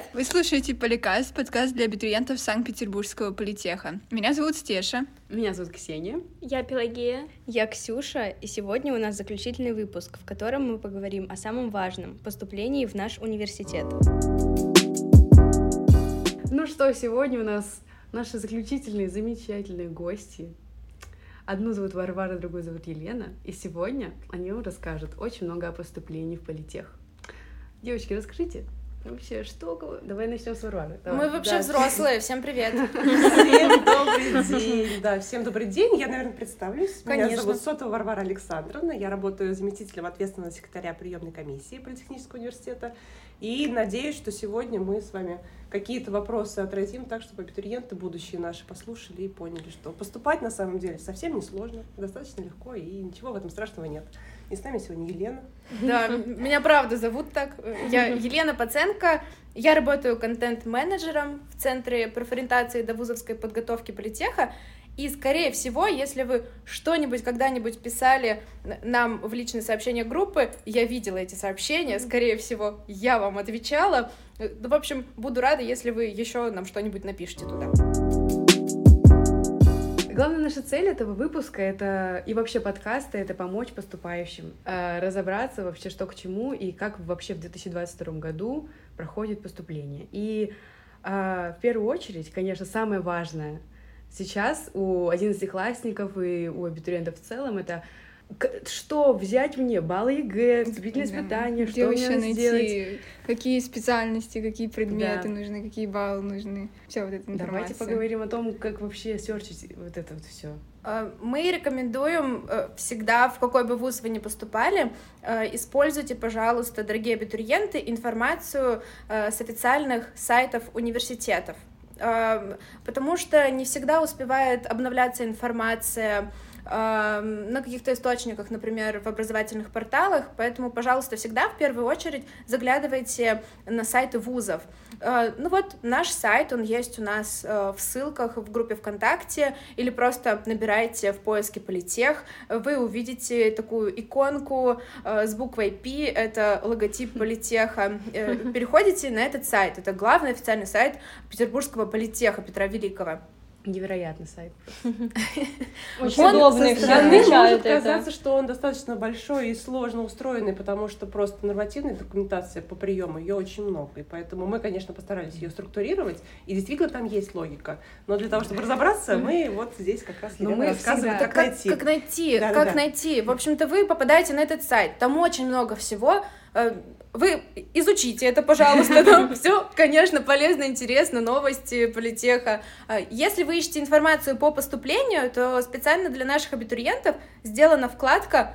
Привет! Вы слушаете Поликаст, подкаст для абитуриентов Санкт-Петербургского политеха. Меня зовут Стеша. Меня зовут Ксения. Я Пелагея. Я Ксюша, и сегодня у нас заключительный выпуск, в котором мы поговорим о самом важном — поступлении в наш университет. Ну что, сегодня у нас наши заключительные замечательные гости. Одну зовут Варвара, другую зовут Елена. И сегодня они вам расскажут очень много о поступлении в политех. Девочки, расскажите, Вообще, что? Давай начнем с Варвары. Давай. Мы вообще Да. взрослые, всем привет. Всем добрый день. Да, всем добрый день. Я, наверное, представлюсь. Меня Конечно. зовут Сотова Варвара Александровна. Я работаю заместителем ответственного секретаря приемной комиссии Политехнического университета. И надеюсь, что сегодня мы с вами какие-то вопросы отразим так, чтобы абитуриенты будущие наши послушали и поняли, что поступать на самом деле совсем не сложно, достаточно легко, и ничего в этом страшного нет. И с нами сегодня Елена. Да, меня правда зовут так. Я Елена Паценко. Я работаю контент-менеджером в Центре профориентации до вузовской подготовки политеха. И, скорее всего, если вы что-нибудь когда-нибудь писали нам в личные сообщения группы, я видела эти сообщения, скорее всего, я вам отвечала. Э, Ну, в общем, буду рада, если вы еще нам что-нибудь напишите туда. Главная наша цель этого выпуска это и вообще подкаста это помочь поступающим э, разобраться вообще что к чему и как вообще в 2022 году проходит поступление. И э, в первую очередь, конечно, самое важное сейчас у одиннадцатиклассников и у абитуриентов в целом это что взять мне баллы ЕГЭ, вступительные Да. испытания, Где что вообще мне найти, сделать. какие специальности, какие предметы Да. нужны, какие баллы нужны. Вся вот эта информация. Давайте поговорим о том, как вообще серчить вот это вот все. Э, Мы рекомендуем э, всегда, в какой бы вуз вы ни поступали, э, используйте, пожалуйста, дорогие абитуриенты, информацию с официальных сайтов университетов. Потому что не всегда успевает обновляться информация на каких-то источниках, например, в образовательных порталах, поэтому, пожалуйста, всегда в первую очередь заглядывайте на сайты вузов. Э, Ну вот наш сайт, он есть у нас э, в ссылках в группе ВКонтакте, или просто набирайте в поиске политех, вы увидите такую иконку э, с буквой P, это логотип политеха. Переходите на этот сайт, это главный официальный сайт Петербургского политеха Петра Великого. Невероятный сайт. Очень Он Со стороны отмечают может казаться, что он достаточно большой и сложно устроенный, потому что просто нормативная документация по приему, ее очень много. И поэтому мы, конечно, постарались ее структурировать, и действительно там есть логика. Но для того, чтобы разобраться, мы вот здесь как раз Но Елена всегда- как, как, найти. как найти, как найти. В общем-то, вы попадаете на этот сайт, там очень много всего. Вы изучите это, пожалуйста, там все, конечно, полезно, интересно, новости, политеха. Э, Если вы ищете информацию по поступлению, то специально для наших абитуриентов сделана вкладка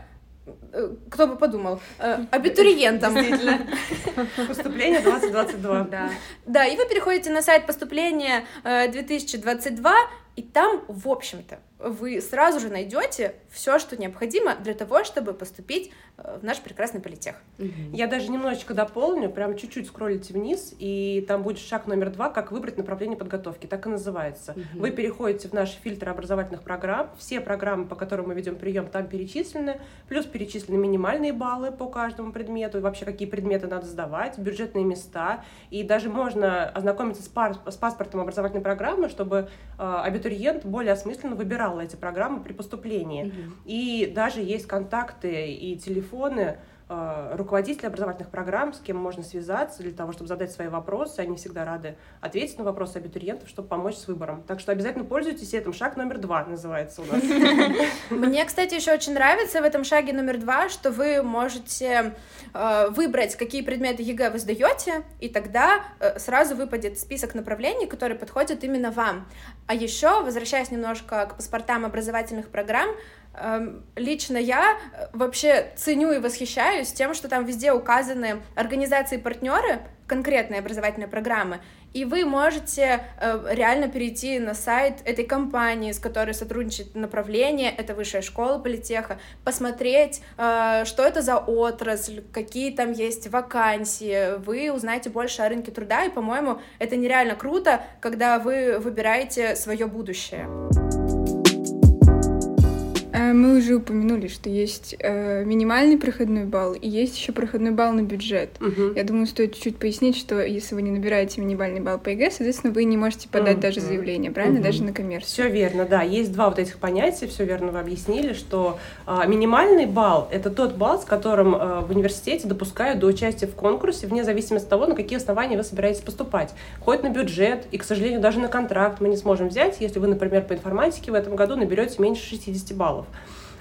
э, кто бы подумал, э, абитуриентам. Поступление 2022. Да. Да, и вы переходите на сайт поступления э, 2022, и там, в общем-то, вы сразу же найдете все, что необходимо для того, чтобы поступить э, в наш прекрасный политех. Я даже немножечко дополню, прям чуть-чуть скроллите вниз, и там будет шаг номер два, как выбрать направление подготовки, так и называется. Мгм. Вы переходите в наш фильтр образовательных программ, все программы, по которым мы ведем прием, там перечислены, плюс перечислены минимальные баллы по каждому предмету, и вообще какие предметы надо сдавать, бюджетные места, и даже можно ознакомиться с, пар- с паспортом образовательной программы, чтобы э, абитуриент более осмысленно выбирал эти программы при поступлении. И даже есть контакты и телефоны э, руководителей образовательных программ, с кем можно связаться для того, чтобы задать свои вопросы. Они всегда рады ответить на вопросы абитуриентов, чтобы помочь с выбором. Так что обязательно пользуйтесь этим. Шаг номер два называется у нас. Мне, кстати, еще очень нравится в этом шаге номер два, что вы можете э, выбрать, какие предметы ЕГЭ вы сдаете, и тогда э, сразу выпадет список направлений, которые подходят именно вам. А еще, возвращаясь немножко к паспортам образовательных программ, лично я э, вообще ценю и восхищаюсь тем, что там везде указаны организации-партнеры, конкретные образовательные программы, и вы можете э, реально перейти на сайт этой компании, с которой сотрудничает направление, это высшая школа политеха, посмотреть, э, что это за отрасль, какие там есть вакансии, вы узнаете больше о рынке труда, и, по-моему, это нереально круто, когда вы выбираете свое будущее. А, мы уже упомянули, что есть э, минимальный проходной балл и есть еще проходной балл на бюджет. Мгм. Я думаю, стоит чуть-чуть пояснить, что если вы не набираете минимальный балл по ЕГЭ, соответственно, вы не можете подать даже Мгм. заявление, правильно? Мгм. Даже на коммерцию. Все верно, да. Есть два вот этих понятия, все верно вы объяснили, что а, минимальный балл — это тот балл, с которым а, в университете допускают до участия в конкурсе, вне зависимости от того, на какие основания вы собираетесь поступать. Хоть на бюджет, и, к сожалению, даже на контракт мы не сможем взять, если вы, например, по информатике в этом году наберете меньше 60 баллов.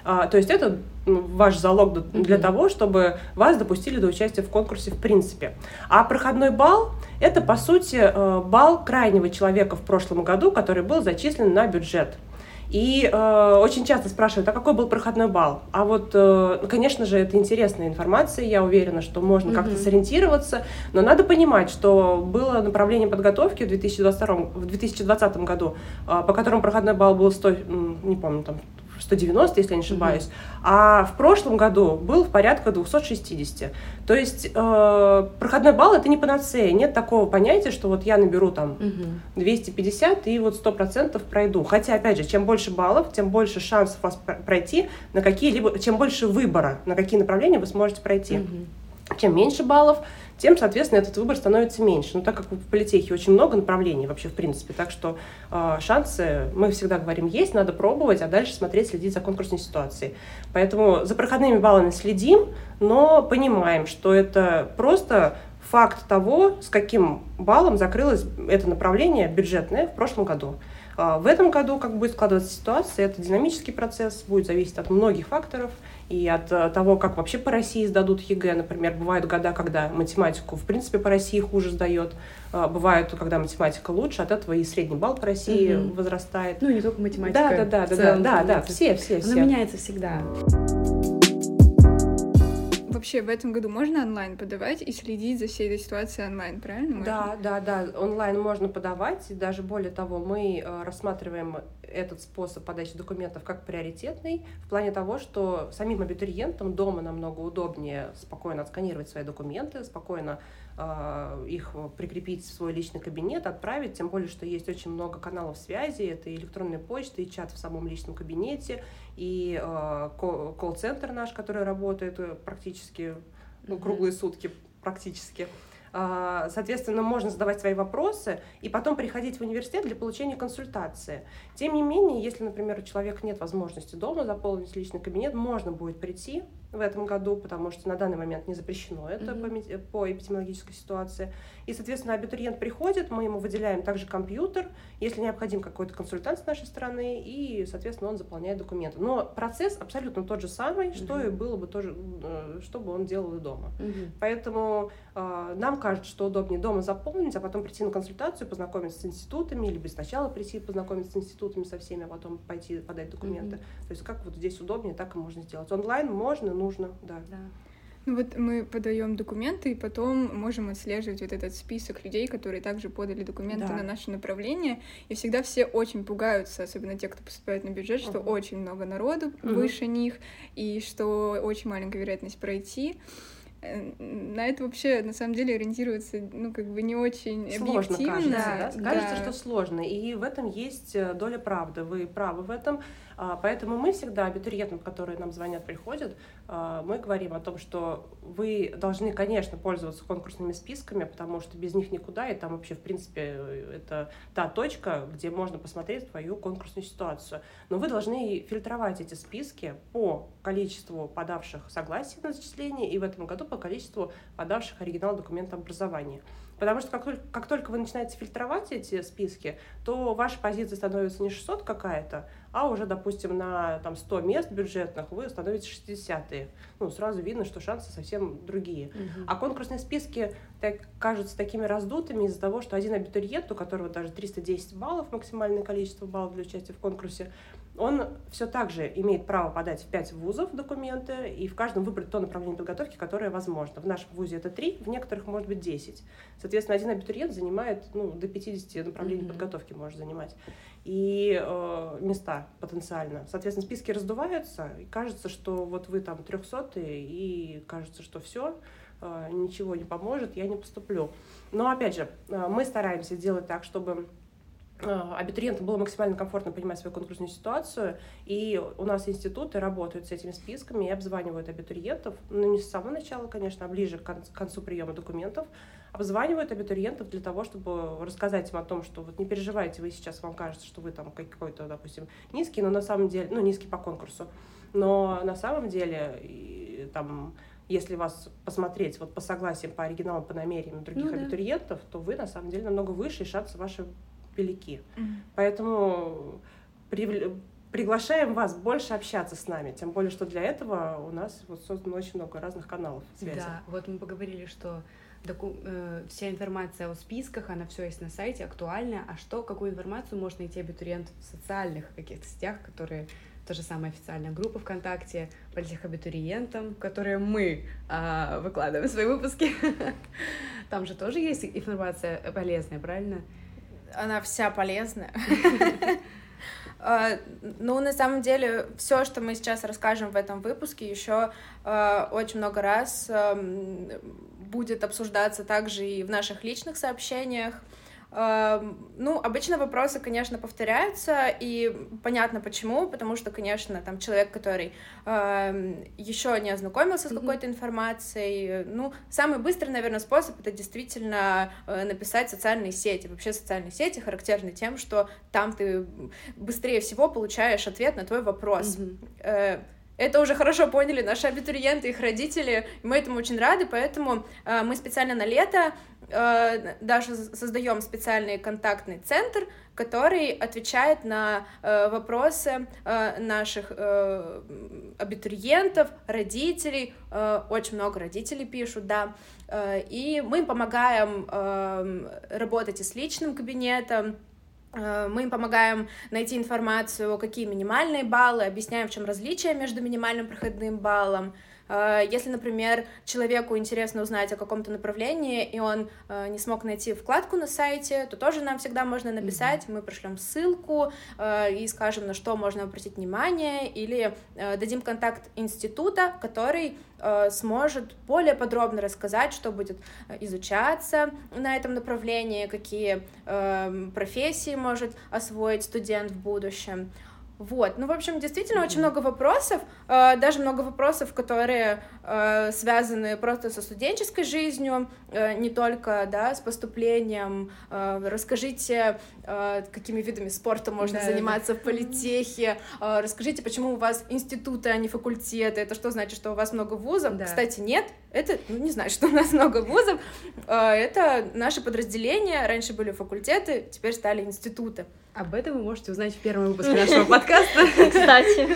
А, то есть это ну, ваш залог для Мгм. того, чтобы вас допустили до участия в конкурсе в принципе. А проходной балл — это, по сути, э, балл крайнего человека в прошлом году, который был зачислен на бюджет. И э, очень часто спрашивают, а какой был проходной балл? А вот, э, ну, конечно же, это интересная информация, я уверена, что можно как-то Мгм. сориентироваться, но надо понимать, что было направление подготовки в 2022, в 2020 году, э, по которому проходной балл был 100, м, не помню, там 190, если я не ошибаюсь, а в прошлом году был в порядка 260. То есть э, проходной балл это не панацея, нет такого понятия, что вот я наберу там Мгм. 250 и вот 100% пройду. Хотя, опять же, чем больше баллов, тем больше шансов вас пр- пройти на какие-либо, чем больше выбора, на какие направления вы сможете пройти. Мгм. Чем меньше баллов, тем, соответственно, этот выбор становится меньше. Ну, так как в политехе очень много направлений вообще, в принципе, так что э, шансы, мы всегда говорим, есть, надо пробовать, а дальше смотреть, следить за конкурсной ситуацией. Поэтому за проходными баллами следим, но понимаем, что это просто факт того, с каким баллом закрылось это направление бюджетное в прошлом году. А В этом году, как будет складываться ситуация, это динамический процесс, будет зависеть от многих факторов и от э, того, как вообще по России сдадут ЕГЭ. Например, бывают года, когда математику, в принципе, по России хуже сдает. А Бывают, когда математика лучше, от этого и средний балл по России Мгм. возрастает. Ну, не только математика. Да, да, да, да, да, да, да, становится. все, все, Она все. меняется всегда. Вообще в этом году можно онлайн подавать и следить за всей этой ситуацией онлайн, правильно? можно? Да, да, да, онлайн можно подавать, и даже более того, мы э, рассматриваем этот способ подачи документов как приоритетный в плане того, что самим абитуриентам дома намного удобнее спокойно отсканировать свои документы, спокойно их прикрепить в свой личный кабинет, отправить, тем более, что есть очень много каналов связи, это и электронная почта, и чат в самом личном кабинете, и э, ко- колл-центр наш, который работает э, практически ну, круглые сутки практически. Соответственно, можно задавать свои вопросы и потом приходить в университет для получения консультации. Тем не менее, если, например, у человека нет возможности дома заполнить личный кабинет, можно будет прийти в этом году, потому что на данный момент не запрещено это Мгм. по эпидемиологической ситуации. И, соответственно, абитуриент приходит, мы ему выделяем также компьютер, если необходим какой-то консультант с нашей стороны, и, соответственно, он заполняет документы. Но процесс абсолютно тот же самый, что и было бы тоже, э, что бы он делал и дома. Мгм. Поэтому нам кажется, что удобнее дома заполнить, а потом прийти на консультацию, познакомиться с институтами, либо сначала прийти познакомиться с институтами со всеми, а потом пойти подать документы. То есть как вот здесь удобнее, так и можно сделать. Онлайн можно, нужно, да. Да. Ну вот мы подаем документы, и потом можем отслеживать вот этот список людей, которые также подали документы Да. на наше направление. И всегда все очень пугаются, особенно те, кто поступает на бюджет, что Мгм. очень много народу Мгм. выше них, и что очень маленькая вероятность пройти. На это вообще, на самом деле, ориентироваться, ну, как бы не очень Сложно объективно. кажется, да? Кажется, Да. что сложно. И в этом есть э, доля правды. Вы правы в этом. А, Поэтому мы всегда абитуриентам, которые нам звонят, приходят, а, мы говорим о том, что вы должны, конечно, пользоваться конкурсными списками, потому что без них никуда, и там вообще, в принципе, это та точка, где можно посмотреть твою конкурсную ситуацию. Но вы должны фильтровать эти списки по количеству подавших согласий на зачисление и в этом году по количеству подавших оригинал документа образования. Потому что как только, как только вы начинаете фильтровать эти списки, то ваша позиция становится не 600 какая-то, а уже, допустим, на там, 100 мест бюджетных вы становитесь 60-е. Ну, сразу видно, что шансы совсем другие. Мгм. А конкурсные списки так, кажутся такими раздутыми из-за того, что один абитуриент, у которого даже 310 баллов, максимальное количество баллов для участия в конкурсе, он все так же имеет право подать в 5 вузов документы и в каждом выбрать то направление подготовки, которое возможно. В нашем вузе это 3, в некоторых может быть 10. Соответственно, один абитуриент занимает ну, до 50 направлений Мгм. подготовки может занимать. И э, места потенциально. Соответственно, списки раздуваются, и кажется, что вот вы там 300 и кажется, что все, ничего не поможет, я не поступлю. Но опять же, э, мы стараемся делать так, чтобы абитуриентам было максимально комфортно понимать свою конкурсную ситуацию, и у нас институты работают с этими списками и обзванивают абитуриентов, ну не с самого начала, конечно, а ближе к концу приема документов, обзванивают абитуриентов для того, чтобы рассказать им о том, что вот не переживайте, вы сейчас вам кажется, что вы там какой-то, допустим, низкий, но на самом деле, ну низкий по конкурсу, но на самом деле и, там если вас посмотреть вот по согласиям, по оригиналам, по намерениям других ну, да. абитуриентов, то вы на самом деле намного выше, и шансы ваши велики. Mm-hmm. Поэтому при, приглашаем вас больше общаться с нами, тем более, что для этого у нас вот создано очень много разных каналов связи. Да, вот мы поговорили, что доку- э, вся информация о списках, она все есть на сайте, актуальная. А что, какую информацию может найти абитуриент в социальных каких-то сетях, которые то же самое официальная группа ВКонтакте по этих абитуриентам, которые мы э, выкладываем свои выпуски. Там же тоже есть информация полезная, правильно? Она вся полезная. А, ну, на самом деле, все, что мы сейчас расскажем в этом выпуске, еще а, очень много раз будет обсуждаться также и в наших личных сообщениях. Ну, обычно вопросы, конечно, повторяются, и понятно почему, потому что, конечно, там человек, который э, еще не ознакомился с какой-то информацией, ну, самый быстрый, наверное, способ это действительно э, написать социальные сети. Вообще социальные сети характерны тем, что там ты быстрее всего получаешь ответ на твой вопрос. Э, это уже хорошо поняли наши абитуриенты, их родители, мы этому очень рады, поэтому э, мы специально на лето э, даже создаем специальный контактный центр, который отвечает на э, вопросы э, наших э, абитуриентов, родителей, э, очень много родителей пишут, да, э, и мы им помогаем э, работать и с личным кабинетом, мы им помогаем найти информацию, какие минимальные баллы, объясняем, в чем различие между минимальным проходным баллом, Э, если, например, человеку интересно узнать о каком-то направлении, и он э, не смог найти вкладку на сайте, то тоже нам всегда можно написать, мы пришлем ссылку э, и скажем, на что можно обратить внимание, или дадим контакт института, который сможет более подробно рассказать, что будет изучаться на этом направлении, какие профессии может освоить студент в будущем. Вот, ну, в общем, действительно очень много вопросов, э, даже много вопросов, которые э, связаны просто со студенческой жизнью, э, не только, да, с поступлением. Э, расскажите, э, какими видами спорта можно да, заниматься да. в политехе, э, расскажите, почему у вас институты, а не факультеты, это что значит, что у вас много вузов? Да. Кстати, нет, это, ну, не знаю, что у нас много вузов, э, это наши подразделения, раньше были факультеты, теперь стали институты. Об этом вы можете узнать в первом выпуске нашего подкаста. Кстати.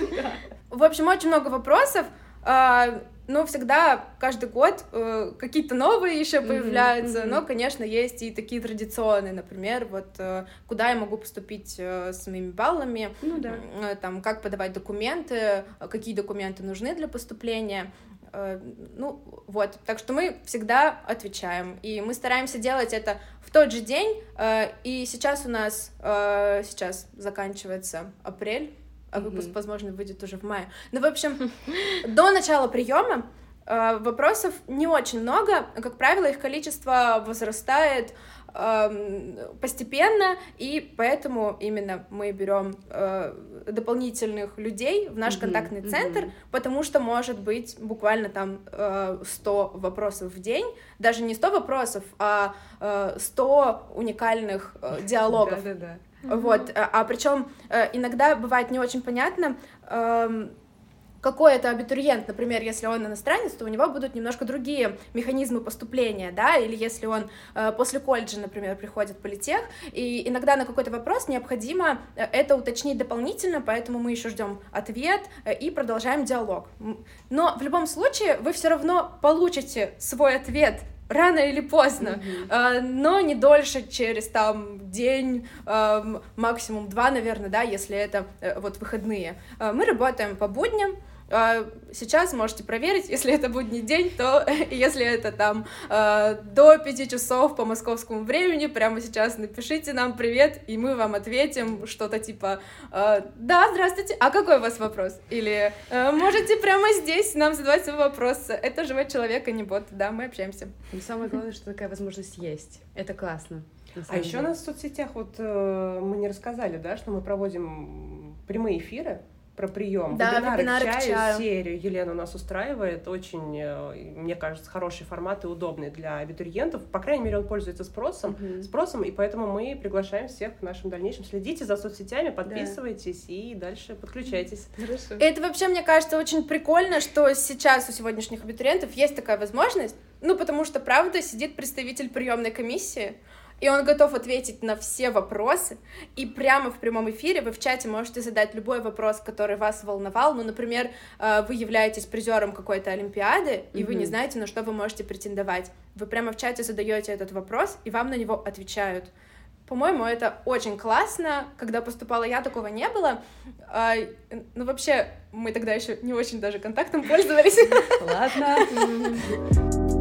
В общем, очень много вопросов. А, но всегда, каждый год э, какие-то новые еще появляются. Но, конечно, есть и такие традиционные, например, вот э, куда я могу поступить э, с моими баллами, ну, да. там, как подавать документы, какие документы нужны для поступления. Э, ну, вот, так что мы всегда отвечаем, и мы стараемся делать это в тот же день, э, и сейчас у нас, э, сейчас заканчивается апрель, а выпуск, mm-hmm. возможно, выйдет уже в мае. Ну, в общем, до начала приема вопросов не очень много, как правило, их количество возрастает постепенно, и поэтому именно мы берем э, дополнительных людей в наш mm-hmm, контактный центр, mm-hmm. потому что может быть буквально там э, 100 вопросов в день, даже не 100 вопросов, а э, 100 уникальных э, диалогов. Вот, а, а причем э, иногда бывает не очень понятно, э, какой это абитуриент, например, если он иностранец, то у него будут немножко другие механизмы поступления, да, или если он э, после колледжа, например, приходит в политех, и иногда на какой-то вопрос необходимо э, это уточнить дополнительно, поэтому мы еще ждем ответ э, и продолжаем диалог. Но в любом случае вы все равно получите свой ответ рано или поздно, mm-hmm. но не дольше, через там день, максимум два, наверное, да, если это вот выходные. Мы работаем по будням, сейчас можете проверить, если это будний день, то если это там а, до 5 часов по московскому времени, прямо сейчас напишите нам привет, и мы вам ответим что-то типа а, «Да, здравствуйте, а какой у вас вопрос?» Или «Можете прямо здесь нам задавать свой вопрос, это живой человек, а не бот, да, мы общаемся». Но самое главное, что такая возможность есть, это классно. А еще у нас в соцсетях вот э, мы не рассказали, да, что мы проводим прямые эфиры про прием, Да, вебинары, вебинары к к чаю, чаю. серию Елена у нас устраивает, очень, э, мне кажется, хороший формат и удобный для абитуриентов, по крайней мере, он пользуется спросом, Мгм. спросом, и поэтому мы приглашаем всех к нашим дальнейшим. Следите за соцсетями, подписывайтесь и дальше подключайтесь. Хорошо. Это вообще, мне кажется, очень прикольно, что сейчас у сегодняшних абитуриентов есть такая возможность, ну, потому что, правда, сидит представитель приемной комиссии, и он готов ответить на все вопросы, и прямо в прямом эфире вы в чате можете задать любой вопрос, который вас волновал. Ну, например, э, вы являетесь призером какой-то олимпиады, и вы не знаете, на что вы можете претендовать. Вы прямо в чате задаете этот вопрос, и вам на него отвечают. По-моему, это очень классно. Когда поступала я, такого не было. А, ну, вообще, мы тогда еще не очень даже контактом пользовались. Ладно.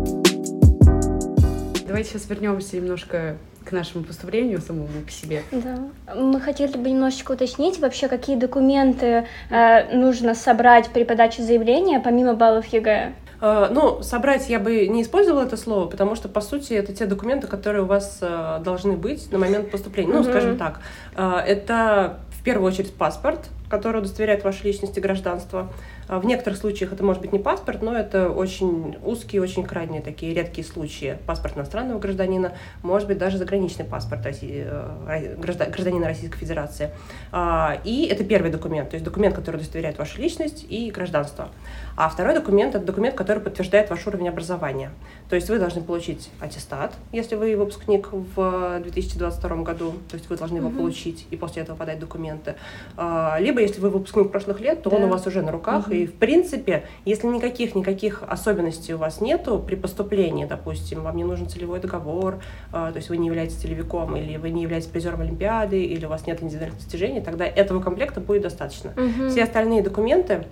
Давайте сейчас вернемся немножко к нашему поступлению самому по себе. Да. Мы хотели бы немножечко уточнить вообще, какие документы э, нужно собрать при подаче заявления, помимо баллов ЕГЭ. Э, Ну, собрать я бы не использовала это слово, потому что, по сути, это те документы, которые у вас э, должны быть на момент поступления. Ну, скажем так, э, это в первую очередь паспорт, который удостоверяет вашу личность и гражданство. А В некоторых случаях это может быть не паспорт, но это очень узкие, очень крайние такие редкие случаи. Паспорт иностранного гражданина, может быть даже заграничный паспорт России, э, гражда- гражданина Российской Федерации. А, И это первый документ, то есть документ, который удостоверяет вашу личность и гражданство. А второй документ — это документ, который подтверждает ваш уровень образования. То есть вы должны получить аттестат, если вы выпускник в 2022 году, то есть вы должны его получить и после этого подать документы. А, Либо, если вы выпускник прошлых лет, то он Да. у вас уже на руках. И, в принципе, если никаких-никаких особенностей у вас нету при поступлении, допустим, вам не нужен целевой договор, а, то есть вы не являетесь целевиком, или вы не являетесь призером Олимпиады, или у вас нет индивидуальных достижений, тогда этого комплекта будет достаточно. Все остальные документы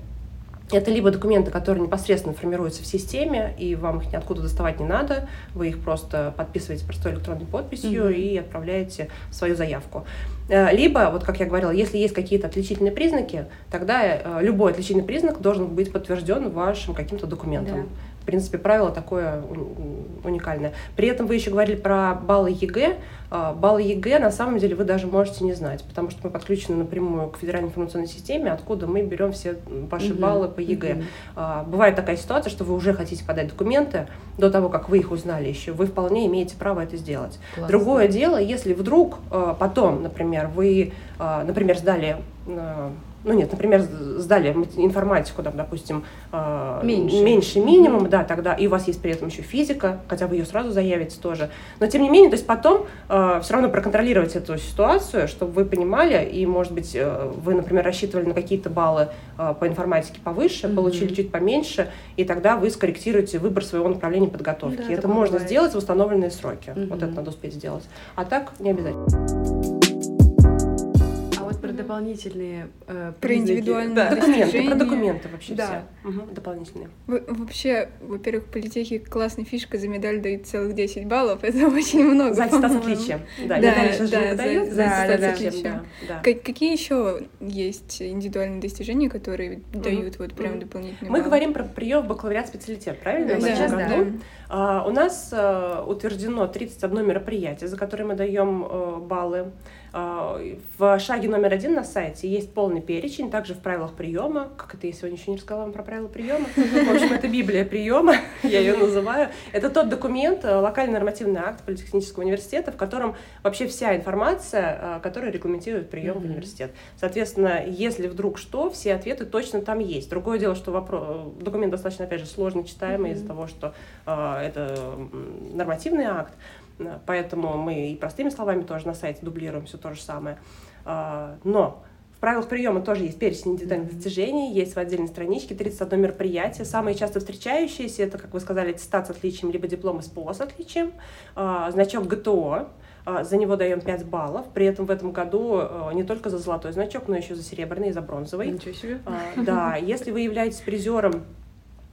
это либо документы, которые непосредственно формируются в системе, и вам их ниоткуда доставать не надо, вы их просто подписываете простой электронной подписью Мгм. и отправляете свою заявку. Э, Либо, вот как я говорила, если есть какие-то отличительные признаки, тогда э, любой отличительный признак должен быть подтвержден вашим каким-то документом. Да. В принципе, правило такое ун- уникальное. При этом вы еще говорили про баллы ЕГЭ. А, Баллы ЕГЭ на самом деле вы даже можете не знать, потому что мы подключены напрямую к федеральной информационной системе, откуда мы берем все ваши Мгм. баллы по ЕГЭ. Мгм. А, Бывает такая ситуация, что вы уже хотите подать документы до того, как вы их узнали еще. Вы вполне имеете право это сделать. Классно. Другое дело, если вдруг э, потом, например, вы, например, сдали, ну нет, например, сдали мат- информатику, там, допустим, э, Меньше. минимум, да, тогда и у вас есть при этом еще физика, хотя вы ее сразу заявите тоже. Но тем не менее, то есть потом все равно проконтролировать эту ситуацию, чтобы вы понимали, и, может быть, э, вы, например, рассчитывали на какие-то баллы э, по информатике повыше, Мгм. получили чуть поменьше, и тогда вы скорректируете выбор своего направления подготовки. Да, это можно бывает. сделать в установленные сроки. Мгм. Вот это надо успеть сделать. А так не обязательно. Про дополнительные э, Про признаки. индивидуальные Да. Документы, про документы вообще Да. все. Мгм, дополнительные. Во- Вообще, во-первых, в политехе классная фишка, за медаль дают целых 10 баллов, это очень много. За аттестат отличия. Да, Да, сейчас же да, не за- за отличия. Да, да. Как- какие еще есть индивидуальные достижения, которые дают вот прям Мгм. дополнительные Мы баллы? говорим про прием в бакалавриат специалитет, правильно? Да, году? да. А, У нас э, утверждено 31 мероприятие, за которые мы даем э, баллы. А, В шаге номер один на сайте есть полный перечень, также в правилах приема. Как это я сегодня еще не рассказала вам про правила приема? В общем, это Библия приема, я ее называю. Это тот документ, э, локальный нормативный акт Политехнического университета, в котором вообще вся информация, которая регламентирует прием в университет. Соответственно, если вдруг что, все ответы точно там есть. Другое дело, что вопро- документ достаточно, опять же, сложно читаемый из-за того, что это нормативный акт, поэтому мы и простыми словами тоже на сайте дублируем все то же самое. А, Но в правилах приема тоже есть перечень индивидуальных достижений, есть в отдельной страничке 31 мероприятие. Самые часто встречающиеся это, как вы сказали, аттестат с отличием, либо диплом СПО с отличием, а, значок ГТО, а, за него даем 5 баллов. При этом в этом году не только за золотой значок, но еще за серебряный и за бронзовый. Ничего себе. Да, если вы являетесь призером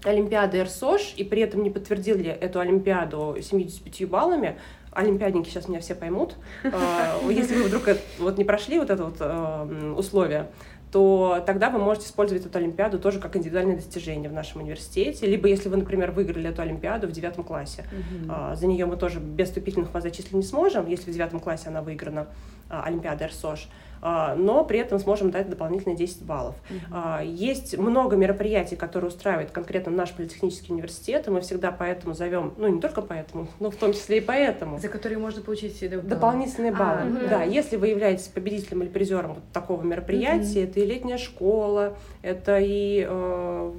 Олимпиады РСОШ и при этом не подтвердили эту Олимпиаду 75 баллами, олимпиадники сейчас меня все поймут, а, если вы вдруг это- вот не прошли вот это вот э, условие, то тогда вы можете использовать эту Олимпиаду тоже как индивидуальное достижение в нашем университете. Либо если вы, например, выиграли эту Олимпиаду в девятом классе, mm-hmm. за нее мы тоже без вступительных вас зачислить не сможем, если в девятом классе она выиграна, а, Олимпиада РСОЖ. А, но при этом сможем дать дополнительные 10 баллов. Uh-huh. Есть много мероприятий, которые устраивает конкретно наш политехнический университет, и мы всегда поэтому зовем, ну не только поэтому, но в том числе и поэтому. За которые можно получить дополнительные баллы. А, uh-huh. Да, если вы являетесь победителем или призером вот такого мероприятия, uh-huh. это и летняя школа, это и э,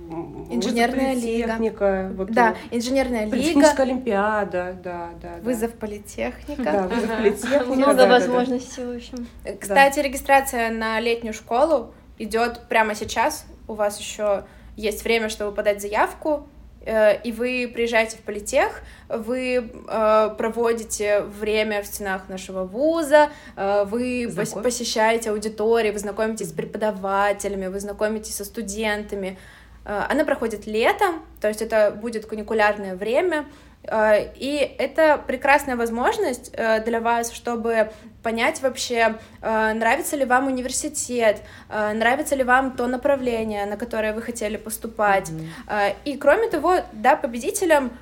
инженерная лига. Вот, да, инженерная лига. Техническая олимпиада, да, да. Вызов да. политехника. Да, вызов политехника. Много возможностей, в общем. Кстати, регистрация на летнюю школу идет прямо сейчас. У вас еще есть время, чтобы подать заявку, э, и вы приезжаете в политех, вы э, проводите время в стенах нашего вуза, э, вы Знаком... посещаете аудитории, вы знакомитесь с преподавателями, вы знакомитесь со студентами. Она проходит летом, то есть это будет каникулярное время, и это прекрасная возможность для вас, чтобы понять вообще, э, нравится ли вам университет, нравится ли вам то направление, на которое вы хотели поступать. Mm-hmm. И кроме того, да, победителям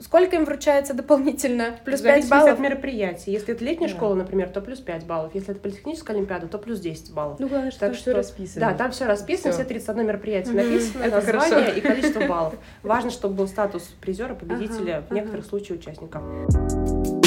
Сколько им вручается дополнительно? Плюс 5 баллов? от мероприятия. Если это летняя да. школа, например, то плюс 5 баллов. Если это политехническая олимпиада, то плюс 10 баллов. Ну, главное, что так что... все расписано. Да, там все расписано, все, все 31 мероприятие mm-hmm. написано, это название хорошо. и количество баллов. Важно, чтобы был статус призера, победителя, ага, в некоторых ага. случаях участника.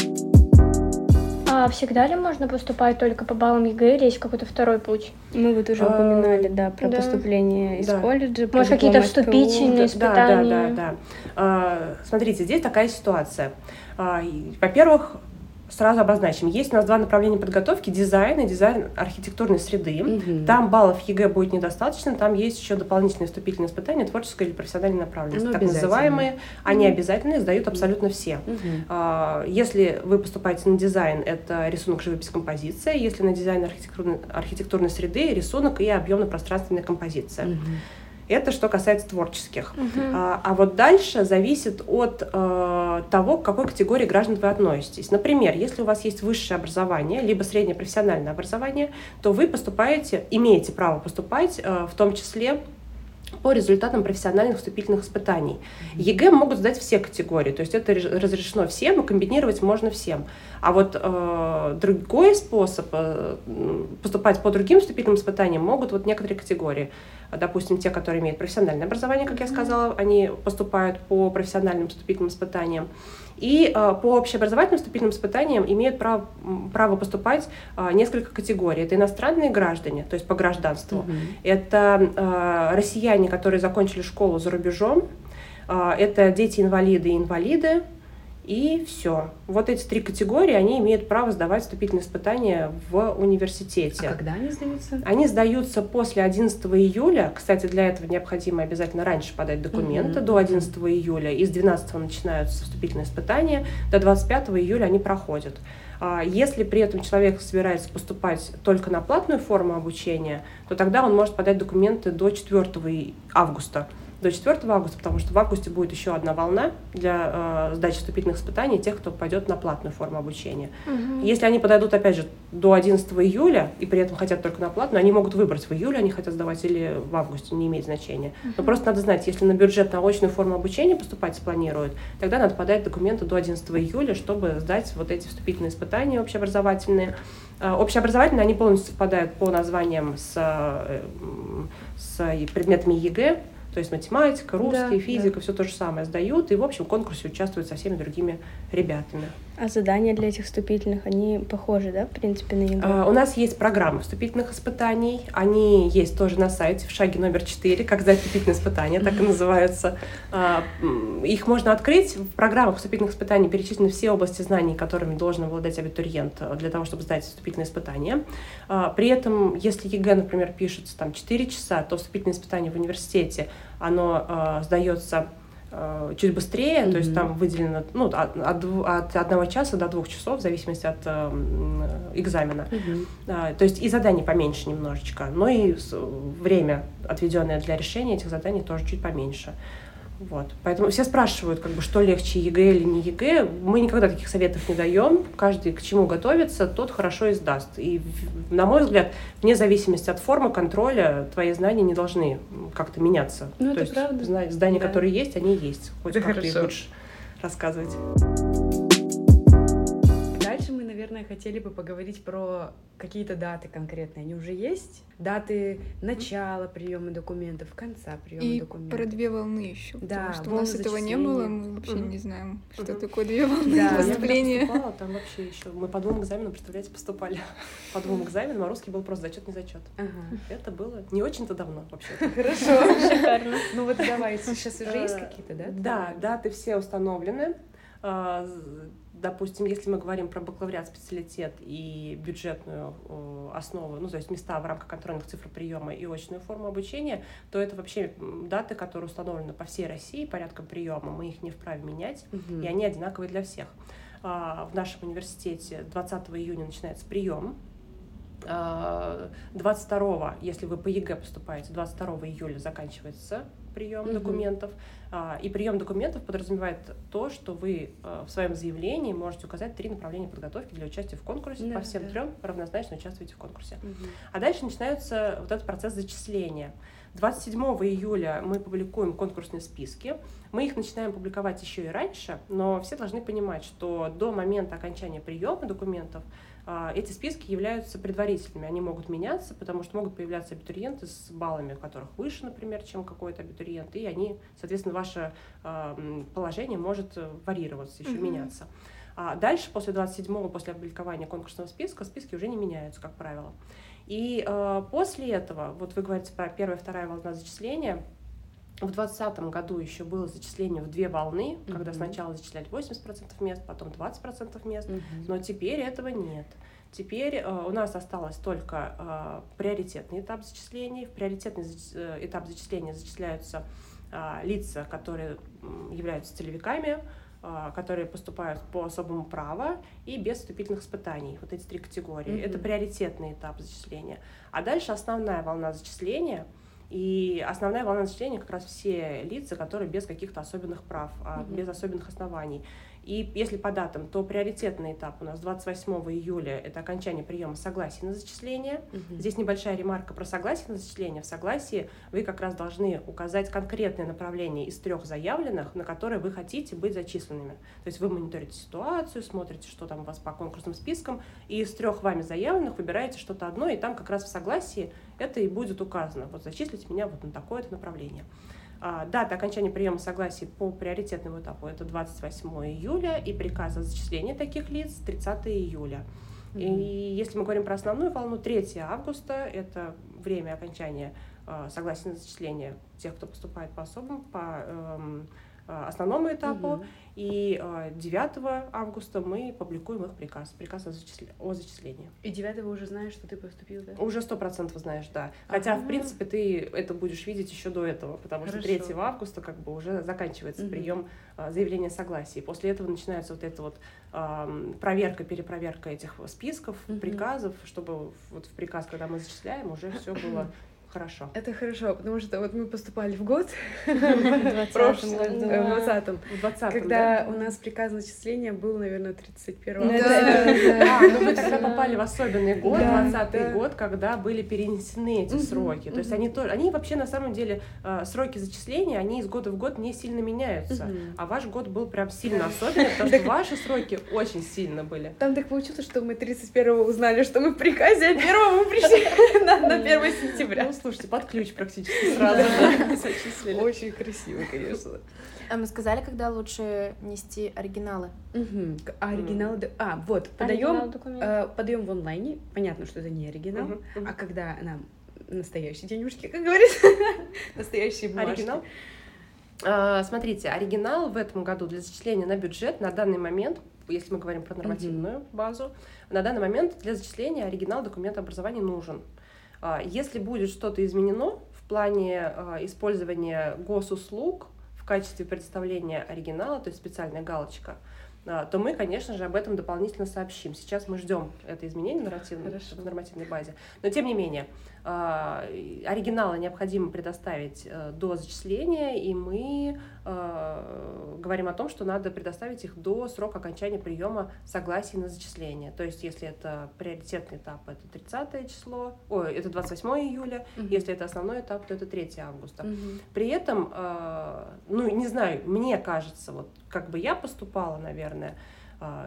А всегда ли можно поступать только по баллам ЕГЭ или есть какой-то второй путь? Мы вот уже а, упоминали, да, про да. поступление из да. колледжа. Может, какие-то вступительные испытания? Да, да, да. да. А, смотрите, здесь такая ситуация. А, во-первых, сразу обозначим. Есть у нас два направления подготовки. Дизайн и дизайн архитектурной среды. Угу. Там баллов ЕГЭ будет недостаточно. Там есть еще дополнительные вступительные испытания, творческой или профессиональной направленности. Ну, так называемые. Они угу. обязательные, сдают абсолютно все. Угу. Если вы поступаете на дизайн, это рисунок, живопись, композиция. Если на дизайн архитектурной, архитектурной среды, рисунок и объемно-пространственная композиция. Угу. Это что касается творческих. Угу. А, а вот дальше зависит от э, того, к какой категории граждан вы относитесь. Например, если у вас есть высшее образование, либо среднее профессиональное образование, то вы поступаете, имеете право поступать э, в том числе по результатам профессиональных вступительных испытаний. ЕГЭ могут сдать все категории, то есть это разрешено всем, и комбинировать можно всем. А вот э, другой способ э, поступать по другим вступительным испытаниям могут вот некоторые категории. Допустим, те, которые имеют профессиональное образование, как я сказала, они поступают по профессиональным вступительным испытаниям. И э, по общеобразовательным вступительным испытаниям имеют право, право поступать э, несколько категорий. Это иностранные граждане, то есть по гражданству. Mm-hmm. Это э, россияне, которые закончили школу за рубежом. Э, это дети-инвалиды и инвалиды. И все. Вот эти три категории, они имеют право сдавать вступительные испытания в университете. А когда они сдаются? Они сдаются после 11 июля. Кстати, для этого необходимо обязательно раньше подать документы угу. до 11 июля. Из 12 начинаются вступительные испытания. До 25 июля они проходят. А если при этом человек собирается поступать только на платную форму обучения, то тогда он может подать документы до 4 августа до 4 августа, потому что в августе будет еще одна волна для э, сдачи вступительных испытаний тех, кто пойдет на платную форму обучения. Угу. Если они подойдут, опять же, до 11 июля и при этом хотят только на платную, они могут выбрать, в июле они хотят сдавать или в августе, не имеет значения. Угу. Но просто надо знать, если на бюджет на очную форму обучения поступать спланируют, тогда надо подать документы до 11 июля, чтобы сдать вот эти вступительные испытания общеобразовательные. Э, общеобразовательные, они полностью совпадают по названиям с, э, с предметами ЕГЭ, то есть математика, русский, да, физика, да. все то же самое сдают, и в общем в конкурсе участвуют со всеми другими ребятами. А задания для этих вступительных, они похожи, да, в принципе, на ЕГЭ? А, у нас есть программа вступительных испытаний, они есть тоже на сайте в шаге номер 4, как сдать вступительные испытания, так и называются. А, их можно открыть, в программах вступительных испытаний перечислены все области знаний, которыми должен обладать абитуриент для того, чтобы сдать вступительные испытания. А, при этом, если ЕГЭ, например, пишется там 4 часа, то вступительное испытание в университете, оно сдается Э, чуть быстрее, mm-hmm. то есть там выделено ну, от, от, от одного часа до двух часов, в зависимости от э, экзамена. Mm-hmm. А, то есть и заданий поменьше немножечко, но и время, отведенное для решения этих заданий, тоже чуть поменьше. Вот. Поэтому все спрашивают, как бы, что легче, ЕГЭ или не ЕГЭ. Мы никогда таких советов не даем. Каждый к чему готовится, тот хорошо и сдаст. И, на мой взгляд, вне зависимости от формы контроля, твои знания не должны как-то меняться. Ну, То это есть правда. зна- знания, Да. которые есть, они есть. Хоть Это как ты их будешь рассказывать. Наверное, хотели бы поговорить про какие-то даты конкретные. Они уже есть? Даты начала приема документов, конца приема И документов. про две волны еще. Да, потому что у нас этого не было, мы вообще Мгм. не знаем, что Мгм. такое две волны Да. Я поступления. поступала, там вообще еще мы по двум экзаменам, представляете, поступали. По двум экзаменам, а русский был просто зачет не зачет. Ага. Это было не очень-то давно вообще. Хорошо. Шикарно. Ну вот давай, сейчас уже есть какие-то, да? Да, даты все установлены. А, Допустим, если мы говорим про бакалавриат, специалитет и бюджетную основу, ну, то есть места в рамках контрольных цифр приема и очную форму обучения, то это вообще даты, которые установлены по всей России порядком приема. Мы их не вправе менять, Мгм. и они одинаковые для всех. А, В нашем университете 20 июня начинается прием. А, 22, если вы по ЕГЭ поступаете, 22 июля заканчивается прием Мгм. документов. А, И прием документов подразумевает то, что вы а, в своем заявлении можете указать три направления подготовки для участия в конкурсе. Да, По всем да. трем равнозначно участвуете в конкурсе. Мгм. А дальше начинается вот этот процесс зачисления. 27 июля мы публикуем конкурсные списки. Мы их начинаем публиковать еще и раньше, но все должны понимать, что до момента окончания приема документов эти списки являются предварительными. Они могут меняться, потому что могут появляться абитуриенты с баллами, которых выше, например, чем какой-то абитуриент, и они, соответственно, ваше а, положение может э, варьироваться, еще Мгм. меняться. А дальше, после 27-го, после опубликования конкурсного списка, списки уже не меняются, как правило. И э, после этого, вот вы говорите про первая вторая волна зачисления, в 2020 году еще было зачисление в две волны, когда Мгм. сначала зачисляли 80% мест, потом 20% мест, Мгм. но теперь этого нет. Теперь э, у нас осталось только э, приоритетный этап зачислений. В приоритетный э, этап зачисления зачисляются э, лица, которые являются целевиками, э, которые поступают по особому праву и без вступительных испытаний. Вот эти три категории. Мгм. Это приоритетный этап зачисления. А дальше основная волна зачисления. И основная волна зачисления как раз все лица, которые без каких-то особенных прав, Мгм. без особенных оснований. И если по датам, то приоритетный этап у нас 28 июля – это окончание приема согласия на зачисление. Мгм. Здесь небольшая ремарка про согласие на зачисление. В согласии вы как раз должны указать конкретное направление из трех заявленных, на которые вы хотите быть зачисленными. То есть вы мониторите ситуацию, смотрите, что там у вас по конкурсным спискам, и из трех вами заявленных выбираете что-то одно, и там как раз в согласии это и будет указано. Вот зачислите меня вот на такое-то направление. А, Дата окончания приема согласий по приоритетному этапу это 28 июля, и приказ о зачислении таких лиц 30 июля. И Мгм. если мы говорим про основную волну, 3 августа – это время окончания э, согласия на зачисление тех, кто поступает по особому, по эм, основному этапу. Мгм. И э, 9 августа мы публикуем их приказ, приказ о, зачисле- о зачислении. И девятого уже знаешь, что ты поступил, да? Уже сто процентов знаешь, да. Хотя, Ага. в принципе, ты это будешь видеть еще до этого, потому что Хорошо. 3 августа как бы уже заканчивается Мгм. прием а, заявления согласия. И после этого начинается вот эта вот проверка, перепроверка этих списков, Мгм. приказов, чтобы вот в приказ, когда мы зачисляем, уже все было хорошо. Это хорошо, потому что вот мы поступали в год, В прошлом, 20 году. э, в 20 В 20 когда у нас приказ начисления был, наверное, 31 Ну, это- А, ну вы тогда попали в особенный год, Да, 20 да. год, когда были перенесены эти сроки. То есть они тоже, они вообще на самом деле э, сроки зачисления, они из года в год не сильно меняются. А ваш год был прям сильно особенный, потому что ваши сроки очень сильно были. Там так получилось, что мы 31-го узнали, что мы в приказе, а 1 мы пришли на, на 1 сентября. Слушайте, под ключ практически сразу зачислили. Очень красиво, конечно. А мы сказали, когда лучше нести оригиналы? А оригинал... да- А, вот, подаем, э, подаем в онлайне. Понятно, что это не оригинал. А когда нам настоящие денежки, как говорится, настоящие бумажки. Оригинал? А, Смотрите, оригинал в этом году для зачисления на бюджет на данный момент, если мы говорим про нормативную базу, на данный момент для зачисления оригинал документа образования нужен. Если будет что-то изменено в плане а, использования госуслуг в качестве представления оригинала, то есть специальная галочка, а, то мы, конечно же, об этом дополнительно сообщим. Сейчас мы ждем это изменение нормативной, в нормативной базе. Но тем не менее, а, оригиналы необходимо предоставить э, до зачисления, и мы э, говорим о том, что надо предоставить их до срока окончания приема согласий на зачисление. То есть, если это приоритетный этап, это 30 число, ой, это 28 июля, угу. если это основной этап, то это 3 августа. Угу. При этом, э, ну, не знаю, мне кажется, вот как бы я поступала, наверное,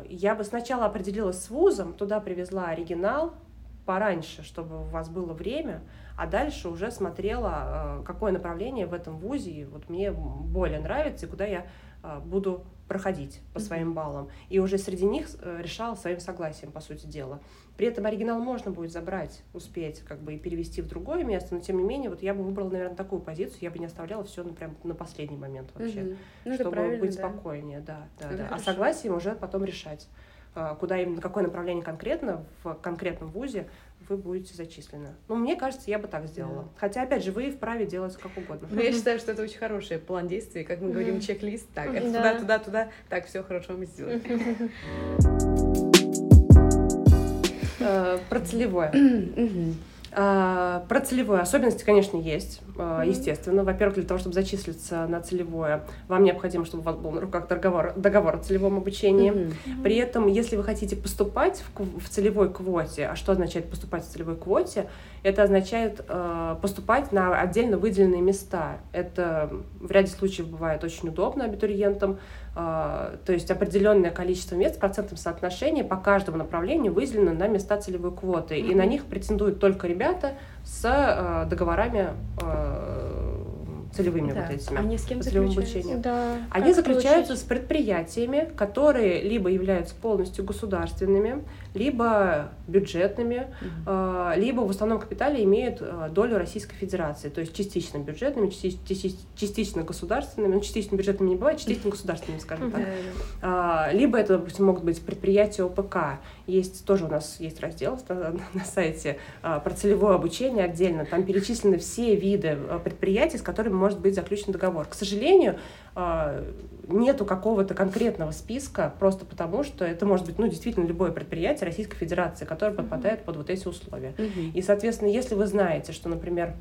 я бы сначала определилась с вузом, туда привезла оригинал, пораньше, чтобы у вас было время, а дальше уже смотрела, э, какое направление в этом вузе вот мне более нравится и куда я э, буду проходить по своим баллам. И уже среди них э, решала своим согласием, по сути дела. При этом оригинал можно будет забрать, успеть как бы и перевести в другое место, но тем не менее, вот я бы выбрала, наверное, такую позицию, я бы не оставляла все ну, прям на последний момент вообще, угу. ну, чтобы быть да. спокойнее, да, да, да. А согласием уже потом решать. А, куда именно, какое направление конкретно в конкретном вузе вы будете зачислены. Ну, мне кажется, я бы так сделала. Да. Хотя, опять же, вы вправе делать как угодно. Но я считаю, что это очень хороший план действий, как мы говорим, чек-лист. Так, это туда, туда, туда. Так, все хорошо мы сделали. Э, про целевое. А, про целевое особенности, конечно, есть, mm-hmm. естественно. Во-первых, для того, чтобы зачислиться на целевое, вам необходимо, чтобы у вас был на руках договор, договор о целевом обучении. Mm-hmm. При этом, если вы хотите поступать в, в целевой квоте, а что означает поступать в целевой квоте? Это означает э, поступать на отдельно выделенные места. Это в ряде случаев бывает очень удобно абитуриентам. Э, то есть определенное количество мест в процентном соотношении по каждому направлению выделено на места целевой квоты. Mm-hmm. И на них претендуют только ребята с э, договорами э, целевыми да. вот этими. Они с кем заключаются? Да. Они заключаются получить? с предприятиями, которые либо являются полностью государственными, либо бюджетными, угу. либо в основном капитале имеют э, долю Российской Федерации, то есть частично бюджетными, частично государственными, ну, частично бюджетными не бывает, частично государственными, скажем так. А, либо это, допустим, могут быть предприятия ОПК. Есть тоже у нас есть раздел на сайте а, про целевое обучение отдельно. Там перечислены все виды э, предприятий, с которыми может быть заключен договор. К сожалению, нету какого-то конкретного списка, просто потому что это может быть, ну, действительно, любое предприятие Российской Федерации, которое подпадает под вот эти условия. И, соответственно, если вы знаете, что, например,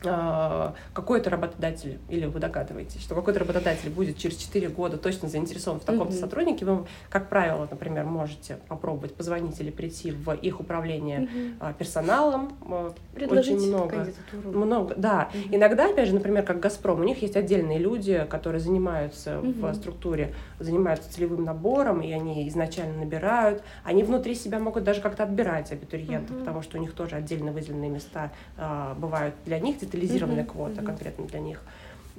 какой-то работодатель, или вы догадываетесь, что какой-то работодатель будет через 4 года точно заинтересован в таком-то mm-hmm. сотруднике, вы, как правило, например, можете попробовать позвонить или прийти в их управление mm-hmm. персоналом. А, Предложить Очень много. Много, да. Mm-hmm. Иногда, опять же, например, как «Газпром», у них есть отдельные люди, которые занимаются mm-hmm. в структуре, занимаются целевым набором, и они изначально набирают. Они внутри себя могут даже как-то отбирать абитуриентов, mm-hmm. потому что у них тоже отдельно выделенные места а, бывают для них, детализированная mm-hmm. квота mm-hmm. конкретно для них.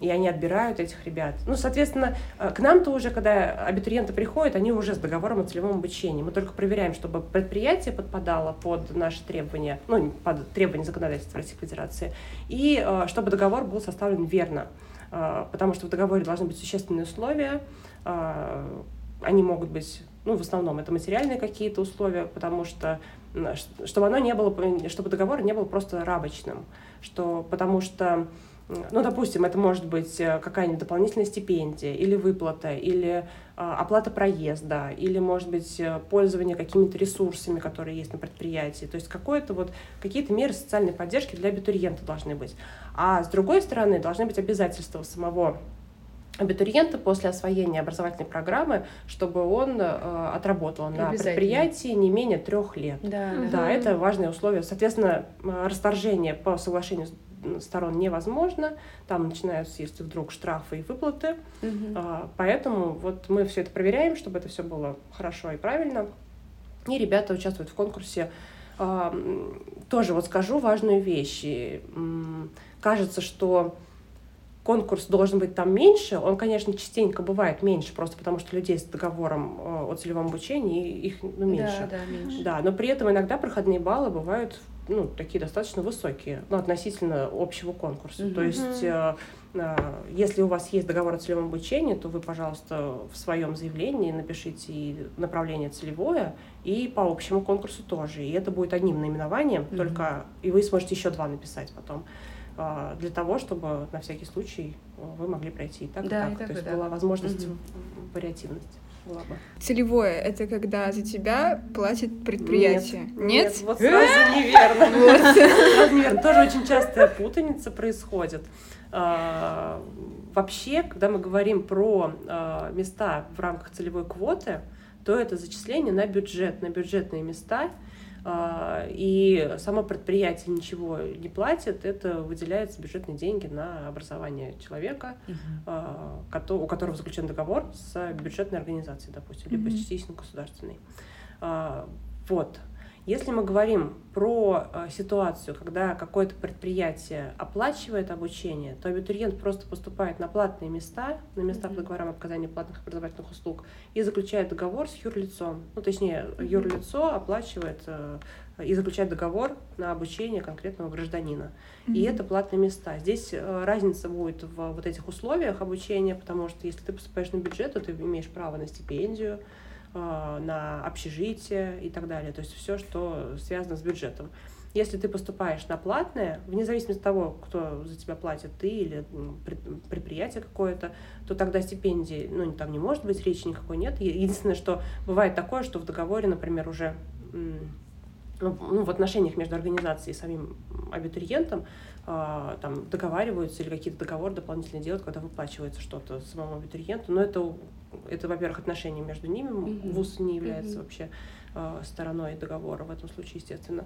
И они отбирают этих ребят. Ну, соответственно, э, к нам-то уже, когда абитуриенты приходят, они уже с договором о целевом обучении. Мы только проверяем, чтобы предприятие подпадало под наши требования, ну, под требования законодательства Российской Федерации, и э, чтобы договор был составлен верно. Э, потому что в договоре должны быть существенные условия, они могут быть ну, в основном это материальные какие-то условия, потому что чтобы оно не было, чтобы договор не был просто рабочным что потому что ну, допустим, это может быть э, какая-нибудь дополнительная стипендия или выплата, или а, оплата проезда, или, может быть, э, пользование какими-то ресурсами, которые есть на предприятии. То есть какое-то вот, какие-то меры социальной поддержки для абитуриента должны быть. А с другой стороны, должны быть обязательства самого абитуриента после освоения образовательной программы, чтобы он э, отработал на предприятии не менее трех лет. Да, да. да, это важное условие. Соответственно, расторжение по соглашению сторон невозможно. Там начинаются, если вдруг, штрафы и выплаты. Угу. А, поэтому вот мы все это проверяем, чтобы это все было хорошо и правильно. И ребята участвуют в конкурсе. А, тоже вот скажу важную вещь. Кажется, что конкурс должен быть там меньше, он, конечно, частенько бывает меньше, просто потому что людей с договором э, о целевом обучении их ну, меньше. Да, да, меньше. Да, но при этом иногда проходные баллы бывают ну, такие достаточно высокие, ну, относительно общего конкурса. Mm-hmm. То есть, э, э, если у вас есть договор о целевом обучении, то вы, пожалуйста, в своем заявлении напишите и направление целевое, и по общему конкурсу тоже. И это будет одним наименованием, mm-hmm. только и вы сможете еще два написать потом. А, для того, чтобы на всякий случай вы могли пройти и так, да, и так. И так То есть да. была возможность угу. вариативности. была бы. Целевое — это когда за тебя платит предприятие. Нет, Нет? нет, вот сразу неверно. Сразу неверно. Тоже очень частая путаница происходит. А, Вообще, когда мы говорим про а, места в рамках целевой квоты, то это зачисление на бюджет, на бюджетные места, и само предприятие ничего не платит, это выделяются бюджетные деньги на образование человека, а, кото- у которого заключен договор с бюджетной организацией, допустим, либо Мгм. частично государственной. А, Вот. Если мы говорим про э, ситуацию, когда какое-то предприятие оплачивает обучение, то абитуриент просто поступает на платные места, на места по договорам об оказании платных образовательных услуг и заключает договор с юрлицом. Ну, точнее, юрлицо оплачивает э, и заключает договор на обучение конкретного гражданина. И это платные места. Здесь э, разница будет в вот этих условиях обучения, потому что если ты поступаешь на бюджет, то ты имеешь право на стипендию, на общежитие и так далее. То есть все, что связано с бюджетом. Если ты поступаешь на платное, вне зависимости от того, кто за тебя платит, ты или предприятие какое-то, то тогда стипендии, ну, там не может быть, речи никакой нет. Единственное, что бывает такое, что в договоре, например, уже ну, в отношениях между организацией и самим абитуриентом а, там договариваются или какие-то договоры дополнительно делают, когда выплачивается что-то самому абитуриенту. Но это, это во-первых, отношения между ними. Мгм. ВУЗ не является Мгм. вообще а, стороной договора в этом случае, естественно.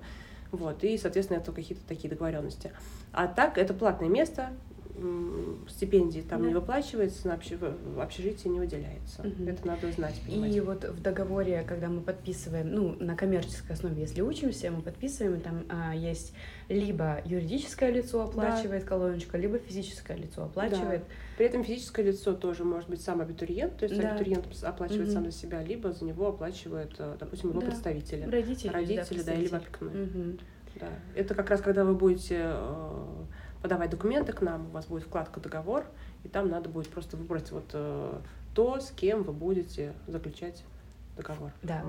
Вот, и, соответственно, это какие-то такие договоренности. А так, это платное место, стипендии там Да. не выплачивается, на обще- в общежитие не выделяется. Мгм. Это надо знать, понимать. И вот в договоре, когда мы подписываем, ну, на коммерческой основе, если учимся, мы подписываем, там а, есть либо юридическое лицо оплачивает колоночка, либо физическое лицо оплачивает. При этом физическое лицо тоже может быть сам абитуриент, то есть Да. абитуриент оплачивает Мгм. сам за себя, либо за него оплачивают, э, допустим, его Да. представители. Родители, Родители, да, или представитель. опекуны. Мгм. Да. Это как раз когда вы будете э, подавать документы к нам, у вас будет вкладка договор, и там надо будет просто выбрать вот э, то, с кем вы будете заключать договор. Да.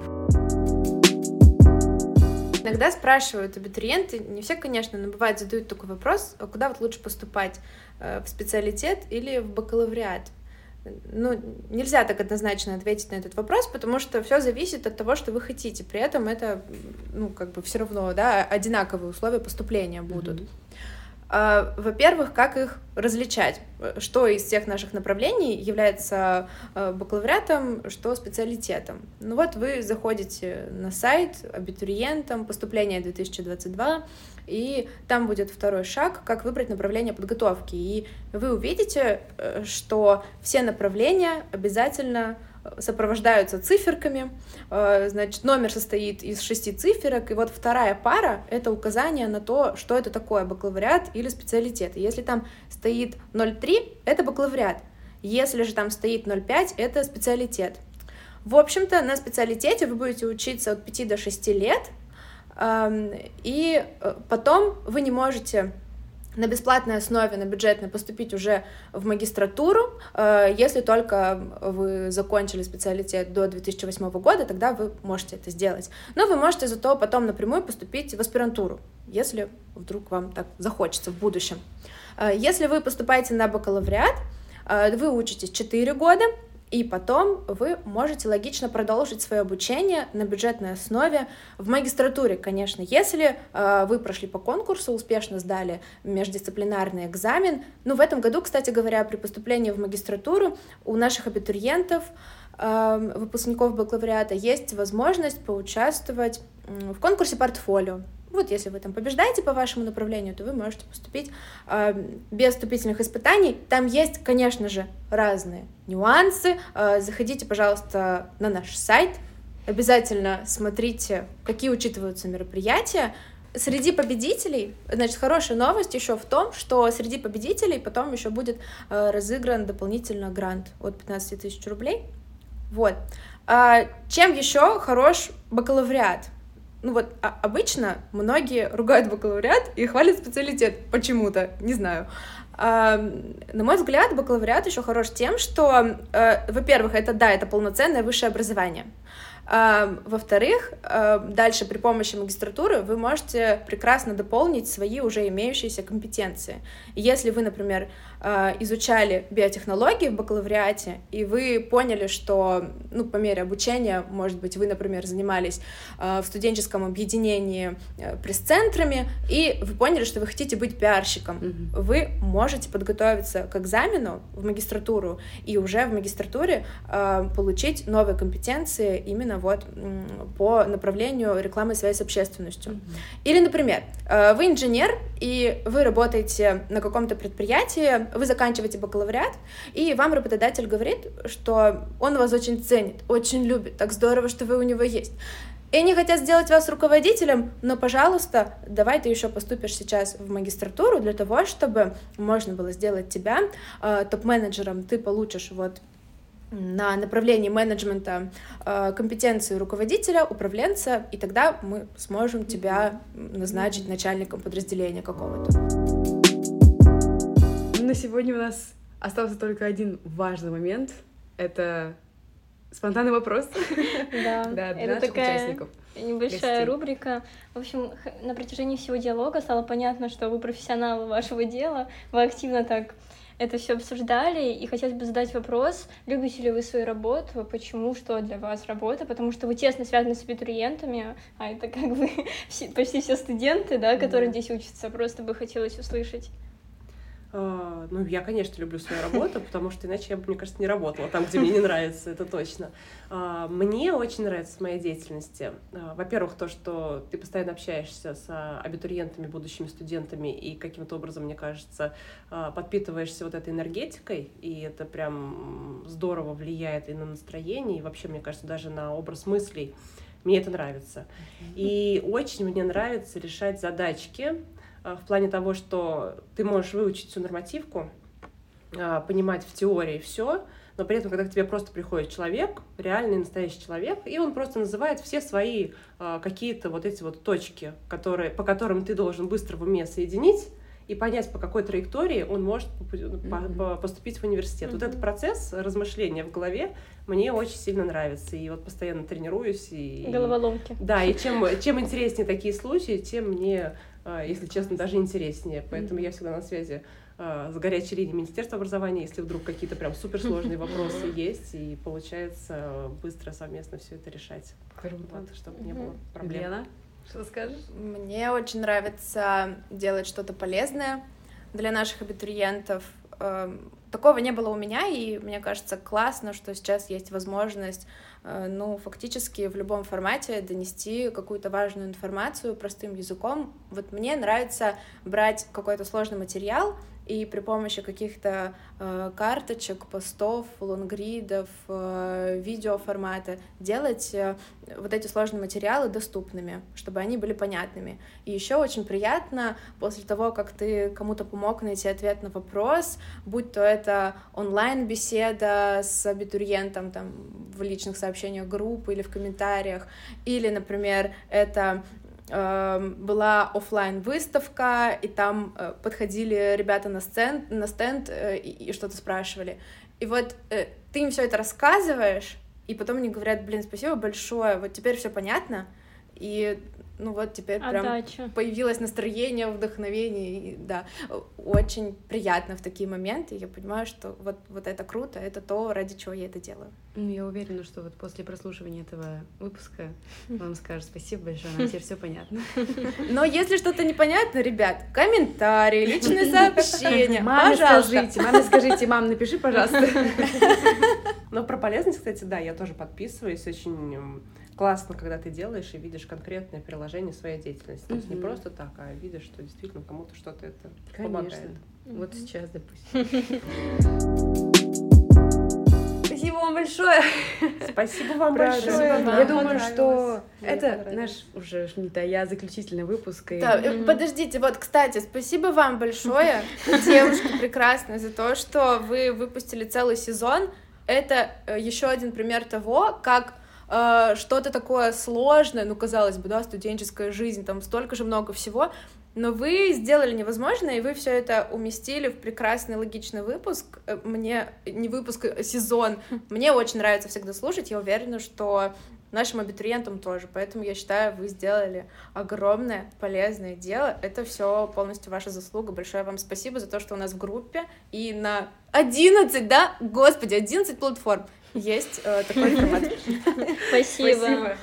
Иногда спрашивают абитуриенты, не все, конечно, но бывает задают такой вопрос, а куда вот лучше поступать, э, в специалитет или в бакалавриат? Ну, нельзя так однозначно ответить на этот вопрос, потому что все зависит от того, что вы хотите. При этом это, ну, как бы все равно, да, одинаковые условия поступления будут. Мгм. А, Во-первых, как их различать? Что из всех наших направлений является э, бакалавриатом, что специалитетом? Ну вот вы заходите на сайт абитуриентам поступления 2022, и там будет второй шаг, как выбрать направление подготовки. И вы увидите, э, что все направления обязательно сопровождаются циферками, Э, значит, номер состоит из шести циферок, и вот вторая пара — это указание на то, что это такое бакалавриат или специалитет. Если там стоит 0,3 — это бакалавриат, если же там стоит 0,5 — это специалитет. В общем-то, на специалитете вы будете учиться от 5 до 6 лет, эм, и э, потом вы не можете на бесплатной основе, на бюджетной поступить уже в магистратуру, э, если только вы закончили специалитет до 2008 года, тогда вы можете это сделать. Но вы можете зато потом напрямую поступить в аспирантуру, если вдруг вам так захочется в будущем. Э, Если вы поступаете на бакалавриат, э, вы учитесь 4 года, и потом вы можете логично продолжить свое обучение на бюджетной основе в магистратуре, конечно, если э, вы прошли по конкурсу, успешно сдали междисциплинарный экзамен. Ну, в этом году, кстати говоря, при поступлении в магистратуру у наших абитуриентов, э, выпускников бакалавриата, есть возможность поучаствовать в конкурсе портфолио. Вот если вы там побеждаете по вашему направлению, то вы можете поступить э, без вступительных испытаний. Там есть, конечно же, разные нюансы. Э, заходите, пожалуйста, на наш сайт. Обязательно смотрите, какие учитываются мероприятия. Среди победителей, значит, хорошая новость еще в том, что среди победителей потом еще будет э, разыгран дополнительно грант от 15 тысяч рублей. Вот. А чем еще хорош бакалавриат? Ну вот а, обычно многие ругают бакалавриат и хвалят специалитет почему-то, не знаю. А, на мой взгляд, бакалавриат еще хорош тем, что, э, во-первых, это да, это полноценное высшее образование. А, во-вторых, а, дальше при помощи магистратуры вы можете прекрасно дополнить свои уже имеющиеся компетенции. Если вы, например, а, изучали биотехнологии в бакалавриате, и вы поняли, что, ну, по мере обучения, может быть, вы, например, занимались в студенческом объединении э, пресс-центрами, и вы поняли, что вы хотите быть пиарщиком, mm-hmm. вы можете подготовиться к экзамену в магистратуру и уже в магистратуре получить новые компетенции именно именно вот по направлению рекламы связи с общественностью. Или, например, э, вы инженер, и вы работаете на каком-то предприятии, вы заканчиваете бакалавриат, и вам работодатель говорит, что он вас очень ценит, очень любит, так здорово, что вы у него есть. И они хотят сделать вас руководителем, но, пожалуйста, давай ты еще поступишь сейчас в магистратуру для того, чтобы можно было сделать тебя э, топ-менеджером. Ты получишь вот на направлении менеджмента э, компетенции руководителя, управленца, и тогда мы сможем тебя назначить начальником подразделения какого-то. На сегодня у нас остался только один важный момент. Это спонтанный вопрос. Да, да для это такая участников. Небольшая рубрика. В общем, на протяжении всего диалога стало понятно, что вы профессионалы вашего дела, вы активно так это все обсуждали, и хотелось бы задать вопрос, любите ли вы свою работу, почему, что для вас работа, потому что вы тесно связаны с абитуриентами, а это как бы почти все студенты, да, которые да. здесь учатся, просто бы хотелось услышать. А, ну, я, конечно, люблю свою работу, потому что иначе я бы, мне кажется, не работала там, где мне не нравится, это точно. А, мне очень нравится в моей деятельности. А, во-первых, то, что ты постоянно общаешься с абитуриентами, будущими студентами, и каким-то образом, мне кажется, подпитываешься вот этой энергетикой, и это прям здорово влияет и на настроение, и вообще, мне кажется, даже на образ мыслей. Мне это нравится. И очень мне нравится решать задачки, в плане того, что ты можешь выучить всю нормативку, э, понимать в теории все, но при этом, когда к тебе просто приходит человек, реальный настоящий человек, и он просто называет все свои э, какие-то вот эти вот точки, которые, по которым ты должен быстро в уме соединить, и понять, по какой траектории он может mm-hmm. поступить в университет. Mm-hmm. Вот этот процесс размышления в голове мне очень сильно нравится. И вот постоянно тренируюсь. И, Головоломки. Да, и чем, чем интереснее такие случаи, тем мне если честно, даже интереснее. Поэтому я всегда на связи а, с горячей линией Министерства образования, если вдруг какие-то прям суперсложные вопросы есть, и получается быстро совместно все это решать. Круто. Вот, чтобы не было проблем. Лена, что скажешь? Мне очень нравится делать что-то полезное для наших абитуриентов. Эм, такого не было у меня, и мне кажется классно, что сейчас есть возможность ну, фактически в любом формате донести какую-то важную информацию простым языком. Вот мне нравится брать какой-то сложный материал и при помощи каких-то э, карточек, постов, лонгридов, э, видеоформата делать э, вот эти сложные материалы доступными, чтобы они были понятными. И еще очень приятно после того, как ты кому-то помог найти ответ на вопрос, будь то это онлайн-беседа с абитуриентом там в личных сообщениях группы или в комментариях, или, например, это была офлайн выставка и там э, подходили ребята на, сцен, на стенд э, и, и что-то спрашивали. И вот э, ты им все это рассказываешь, и потом они говорят, блин, спасибо большое, вот теперь все понятно. И ну вот теперь Отдача. прям появилось настроение, вдохновение, и, да, очень приятно в такие моменты, я понимаю, что вот, вот это круто, это то, ради чего я это делаю. Ну, я уверена, что вот после прослушивания этого выпуска вам скажут спасибо большое, нам теперь все понятно. Но если что-то непонятно, ребят, комментарии, личные сообщения, маме пожалуйста. скажите, маме скажите, мам, напиши, пожалуйста. Но про полезность, кстати, да, я тоже подписываюсь, очень классно, когда ты делаешь и видишь конкретное приложение своей деятельности. То есть не просто так, а видишь, что действительно кому-то что-то это Конечно. помогает. Вот сейчас, допустим. Спасибо вам большое. Спасибо вам большое. Я думаю, что это наш уже не то я заключительный выпуск. Да, э, подождите, вот, кстати, спасибо вам большое, девушки прекрасные, за то, что вы выпустили целый сезон. Это э, еще один пример того, как э, что-то такое сложное, ну, казалось бы, да, студенческая жизнь, там столько же много всего, но вы сделали невозможное, и вы все это уместили в прекрасный логичный выпуск. Э, мне не выпуск, а сезон. Мне очень нравится всегда слушать. Я уверена, что нашим абитуриентам тоже. Поэтому я считаю, вы сделали огромное полезное дело. Это все полностью ваша заслуга. Большое вам спасибо за то, что у нас в группе и на 11, да? Господи, 11 платформ есть э, такой формат. Спасибо. Спасибо.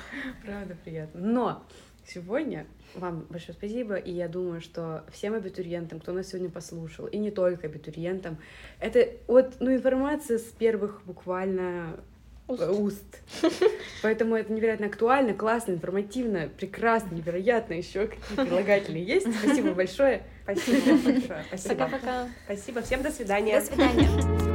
Правда приятно. Но сегодня вам большое спасибо, и я думаю, что всем абитуриентам, кто нас сегодня послушал, и не только абитуриентам, это вот, ну, информация с первых буквально уст. уст. Поэтому это невероятно актуально, классно, информативно, прекрасно, невероятно. Еще какие прилагательные есть. Спасибо большое. Спасибо большое. Спасибо. Пока-пока. Спасибо. Всем до свидания. До свидания.